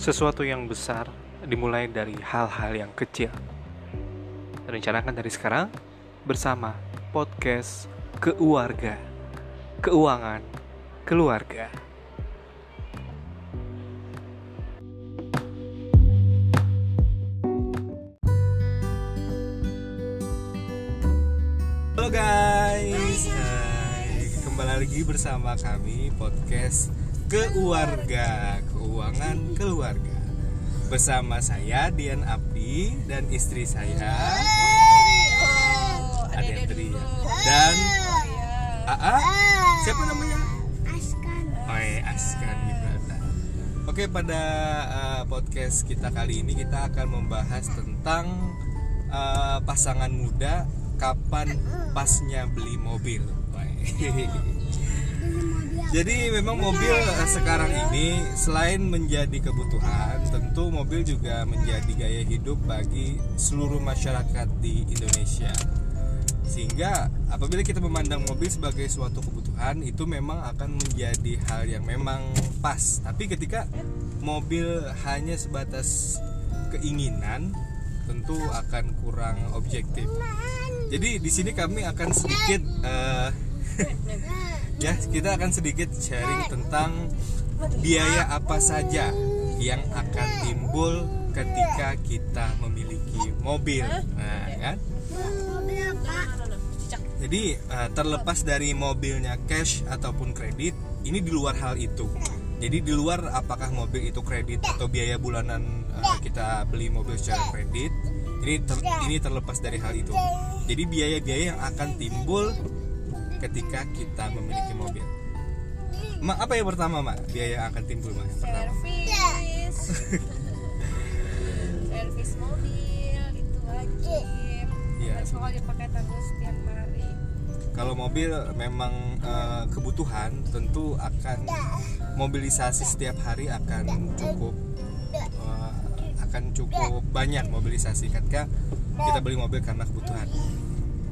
Sesuatu yang besar dimulai dari hal-hal yang kecil. Rencanakan dari sekarang bersama podcast Keluarga, Keuangan, Keluarga. Halo guys, Hai. kembali lagi bersama kami podcast Keluarga, Keuangan Keluarga. Bersama saya Dian Abdi dan istri saya Oh, dan. Aa, siapa namanya? Askan Oh, iya, Askan Gibraltar. Oke, pada uh, podcast kita kali ini kita akan membahas tentang uh, pasangan muda kapan pasnya beli mobil. Jadi memang mobil uh, sekarang ini selain menjadi kebutuhan, tentu mobil juga menjadi gaya hidup bagi seluruh masyarakat di Indonesia. Sehingga apabila kita memandang mobil sebagai suatu kebutuhan itu memang akan menjadi hal yang memang pas. Tapi ketika mobil hanya sebatas keinginan tentu akan kurang objektif. Jadi di sini kami akan sedikit eh, ya kita akan sedikit sharing tentang biaya apa saja yang akan timbul ketika kita memiliki mobil nah kan jadi eh, terlepas dari mobilnya cash ataupun kredit, ini di luar hal itu. Jadi di luar apakah mobil itu kredit atau biaya bulanan eh, kita beli mobil secara kredit, ini ter- ini terlepas dari hal itu. Jadi biaya-biaya yang akan timbul ketika kita memiliki mobil. Ma, apa yang pertama, Mak? Biaya yang akan timbul, Mak? Yang pertama. servis servis mobil itu wajib Iya. dan soal dipakai terus setiap hari Kalau mobil memang eh, kebutuhan, tentu akan mobilisasi setiap hari akan cukup eh, akan cukup banyak mobilisasi ketika kita beli mobil karena kebutuhan.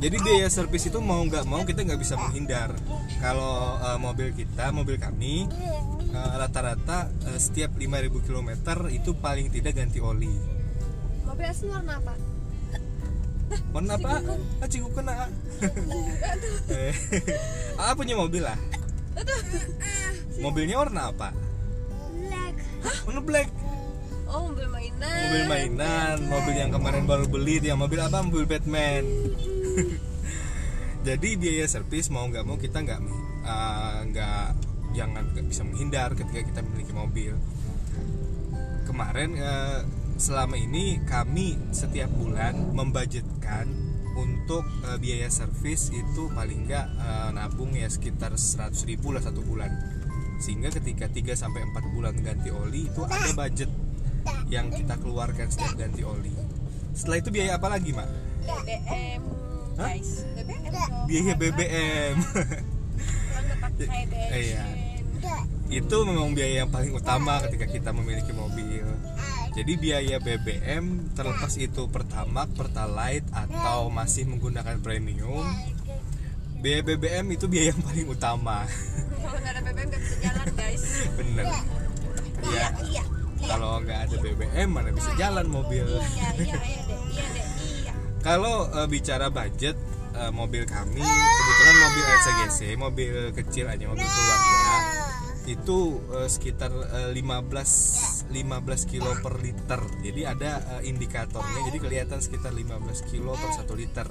Jadi biaya servis itu mau nggak mau kita nggak bisa menghindar. Kalau eh, mobil kita, mobil kami eh, rata-rata eh, setiap 5000 km itu paling tidak ganti oli. mobil asli warna apa Warna apa? Ah, ciku kena. Eh, ah, punya mobil lah. Mobilnya warna apa? black Warna black. oh mobil mainan Mobil mainan, mobil yang kemarin baru beli dia mobil apa? Mobil Batman. Jadi biaya servis mau nggak mau kita nggak eh, nggak jangan nggak bisa menghindar ketika kita memiliki mobil. Kemarin eh, selama ini kami setiap bulan membudgetkan untuk eh, biaya servis itu paling nggak eh, nabung ya sekitar 100.000 ribu lah satu bulan. Sehingga ketika 3 sampai 4 bulan ganti oli itu ada budget yang kita keluarkan setiap ganti oli. Setelah itu biaya apa lagi mak? BBM Hah? guys BBM dong. biaya BBM Iya. bensin itu memang biaya yang paling utama ketika kita memiliki mobil. Jadi biaya BBM terlepas itu Pertamax, Pertalite atau masih menggunakan premium biaya BBM itu biaya yang paling utama. Kalau nggak ada BBM nggak bisa jalan guys. Bener. Ya iya. Kalau nggak ada BBM mana bisa jalan mobil. Iya iya iya deh. Iya deh. iya Kalau eh, bicara budget eh, mobil kami kebetulan mobil LCGC, mobil kecil aja mobil keluarga itu eh, sekitar eh, 15 15 kilo per liter. Jadi ada eh, indikatornya jadi kelihatan sekitar 15 kilo per 1 liter.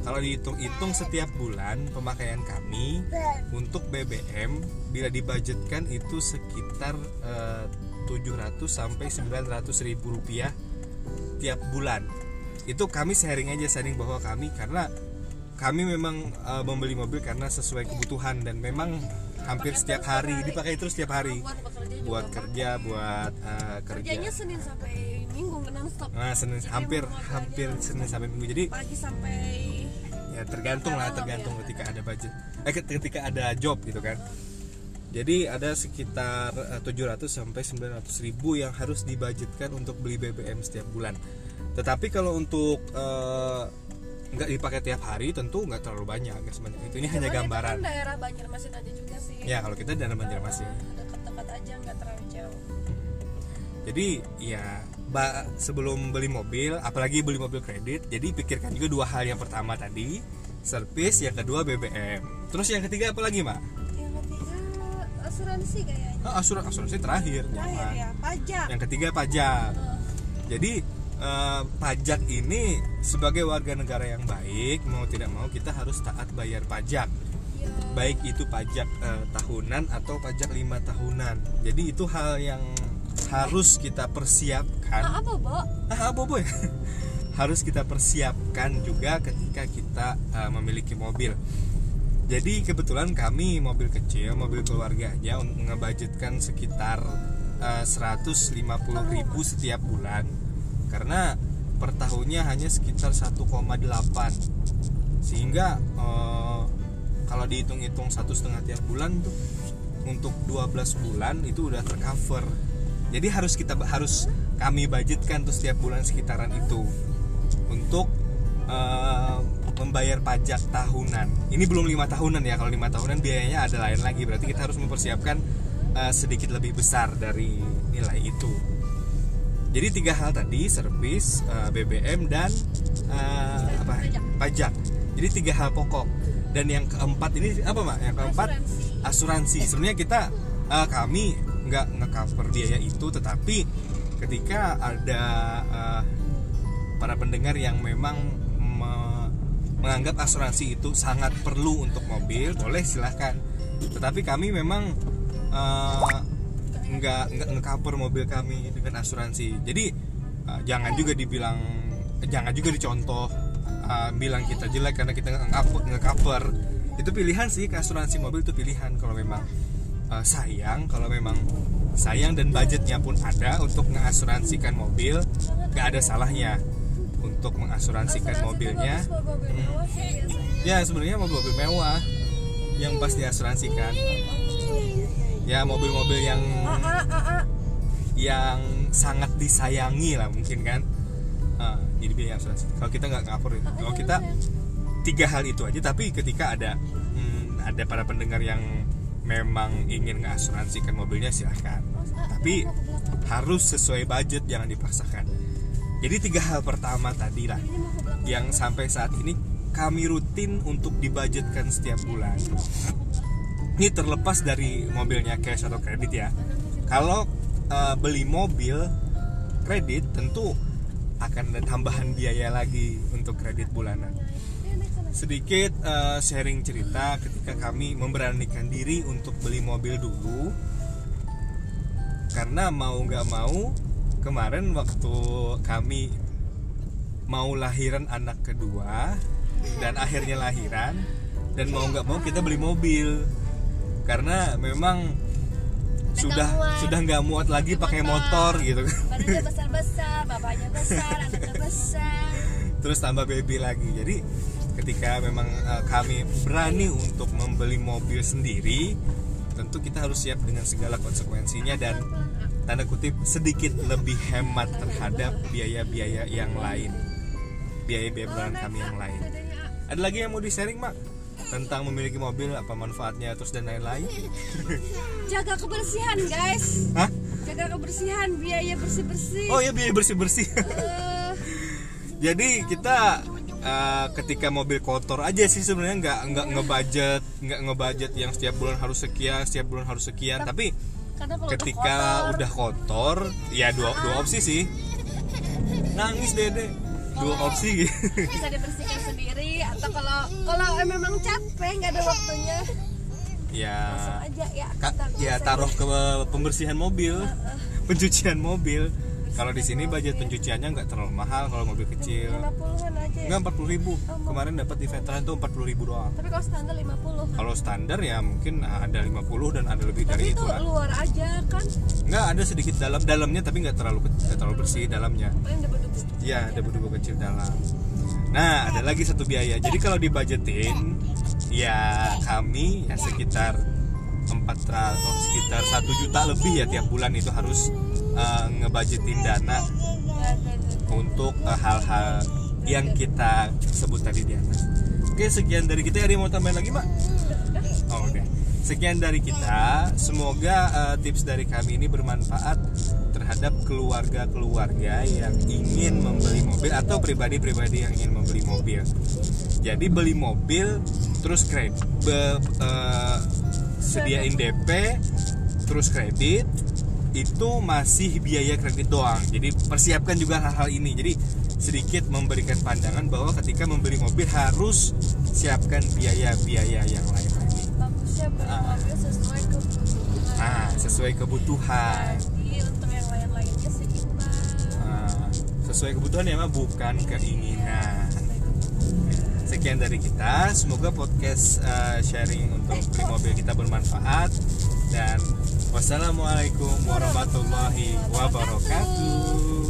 Kalau dihitung-hitung setiap bulan pemakaian kami untuk BBM bila dibudgetkan itu sekitar eh, 700 sampai 900 ribu rupiah tiap bulan itu kami sharing aja sharing bahwa kami karena kami memang uh, membeli mobil karena sesuai kebutuhan dan memang hampir setiap hari dipakai terus setiap hari. Buat kerja buat uh, kerjanya kerja Senin sampai Minggu non-stop. Nah senin hampir hampir senin sampai minggu. Jadi pagi sampai ya tergantung lah tergantung ketika ada budget. Eh ketika ada job gitu kan. Jadi ada sekitar eh, 700 sampai 900 ribu yang harus dibudgetkan untuk beli BBM setiap bulan tetapi kalau untuk eh, nggak dipakai tiap hari tentu nggak terlalu banyak nggak sebanyak itu. Ini hanya Cuman itu gambaran. kan daerah Banjarmasin aja juga sih. Ya kalau kita dalam Banjarmasin. Dekat-dekat aja nggak terlalu jauh. Jadi ya ba- sebelum beli mobil apalagi beli mobil kredit jadi pikirkan juga dua hal yang pertama tadi servis yang kedua BBM terus yang ketiga apa lagi mak yang ketiga asuransi kayaknya. Ah, asuransi asuransi terakhir terakhir nyaman. ya pajak. Yang ketiga pajak. Jadi eh, pajak ini sebagai warga negara yang baik mau tidak mau kita harus taat bayar pajak. Ya baik itu pajak eh, tahunan atau pajak lima tahunan. Jadi itu hal yang harus kita ah, persiapkan apa bo? Ah boy harus kita persiapkan juga ketika kita eh, memiliki mobil. Jadi kebetulan kami mobil kecil mobil keluarga aja ngebudgetkan sekitar 150.000 setiap bulan karena per tahunnya hanya sekitar 1,8 sehingga eh, kalau dihitung-hitung satu setengah tiap bulan tuh untuk 12 bulan itu udah tercover. Jadi harus kita harus kami budgetkan tuh setiap bulan sekitaran itu. Untuk eh, membayar pajak tahunan. Ini belum lima tahunan ya kalau lima tahunan biayanya ada lain lagi. Berarti kita harus mempersiapkan eh, sedikit lebih besar dari nilai itu jadi tiga hal tadi servis eh, BBM dan eh, apa? Pajak. jadi tiga hal pokok. Dan yang keempat ini apa mak? Yang keempat? Asuransi. Asuransi. Sebenarnya kita eh, kami nggak ngecover biaya itu tetapi ketika ada eh, para pendengar yang memang me- menganggap asuransi itu sangat perlu untuk mobil boleh silahkan tetapi kami memang eh, nggak nggak ngecover mobil kami dengan asuransi. Jadi eh, jangan juga dibilang jangan juga dicontoh eh, bilang kita jelek karena kita nge- nge-cover. Itu pilihan sih ke asuransi mobil itu pilihan kalau memang eh, sayang kalau memang sayang dan budgetnya pun ada untuk mengasuransikan mobil nggak ada salahnya untuk mengasuransikan Asuransi mobilnya. mobil sih biasanya. ya sebenarnya mobil-mobil mewah yang pas diasuransikan ya mobil-mobil yang ah ah ah ah. yang sangat disayangi lah mungkin kan. Ah, jadi biaya asuransi. Kalau kita nggak cover itu. Kalau kita tiga hal itu aja tapi ketika ada hmm, ada para pendengar yang memang ingin ngasuransikan mobilnya silahkan. Tapi harus sesuai budget jangan dipaksakan. Jadi tiga hal pertama tadi lah yang sampai saat ini kami rutin untuk dibudgetkan setiap bulan. Ini terlepas dari mobilnya cash atau kredit ya. Kalau eh, beli mobil kredit tentu akan ada tambahan biaya lagi untuk kredit bulanan. Sedikit eh, sharing cerita ketika kami memberanikan diri untuk beli mobil dulu karena mau nggak mau kemarin waktu kami mau lahiran anak kedua dan akhirnya lahiran dan mau nggak mau kita beli mobil karena memang sudah muat. sudah nggak muat lagi Pakai motor. gitu badannya besar besar bapaknya besar anaknya besar. Terus tambah baby lagi. Jadi ketika memang eh, kami berani untuk membeli mobil sendiri tentu kita harus siap dengan segala konsekuensinya dan tanda kutip sedikit lebih hemat terhadap biaya-biaya yang lain. Biaya-biaya bulanan kami yang lain. Ada lagi yang mau di sharing mak tentang memiliki mobil apa manfaatnya terus dan lain-lain? Jaga kebersihan guys. Hah? jaga kebersihan biaya bersih bersih oh ya biaya bersih bersih jadi kita eh, ketika mobil kotor aja sih sebenarnya nggak nggak ngebudget nggak ngebudget yang setiap bulan harus sekian setiap bulan harus sekian. Tapi ketika udah udah kotor ya dua dua opsi sih. Nangis dede. Dua opsi. gitu kotor, bisa dibersihkan sendiri atau kalau kalau memang capek nggak ada waktunya. Ya. Langsung aja ya kita ya taruh ke pembersihan mobil. Pencucian mobil. Kalau di sini budget pencuciannya nggak terlalu mahal kalau mobil kecil. 50-an aja. Nggak 40.000 ribu. Kemarin dapat di veteran tuh 40.000 ribu doang. Tapi kalau standar 50 kalau standar ya mungkin ada 50 dan ada lebih tapi dari itu itu lah luar aja kan? Nggak ada sedikit dalam dalamnya tapi nggak terlalu nggak terlalu bersih dalamnya. Debu-debu ya ada debu kecil dalam nah ada lagi satu biaya jadi kalau dibajetin ya kami ya sekitar 4 tra- oh, sekitar satu juta lebih ya tiap bulan itu harus eh, ngebajetin dana dan- dan- untuk eh, hal-hal yang kita sebut tadi di atas. Oke, sekian dari kita. Ada yang mau tambahin lagi, Mbak? Oh, oke. Sekian dari kita. Semoga eh, tips dari kami ini bermanfaat terhadap keluarga-keluarga yang ingin membeli mobil atau pribadi-pribadi yang ingin membeli mobil. Jadi beli mobil terus kredit, be- eh, sediain DP, terus kredit itu masih biaya kredit doang. Jadi persiapkan juga hal-hal ini. Jadi sedikit memberikan pandangan bahwa ketika membeli mobil harus siapkan biaya-biaya yang lain lagi. bagusnya beli Ah. mobil sesuai kebutuhan Nah, sesuai kebutuhan. Sesuai kebutuhan ya mah bukan keinginan. Sekian dari kita, semoga podcast uh, sharing untuk beli mobil kita bermanfaat dan wassalamualaikum warahmatullahi wabarakatuh.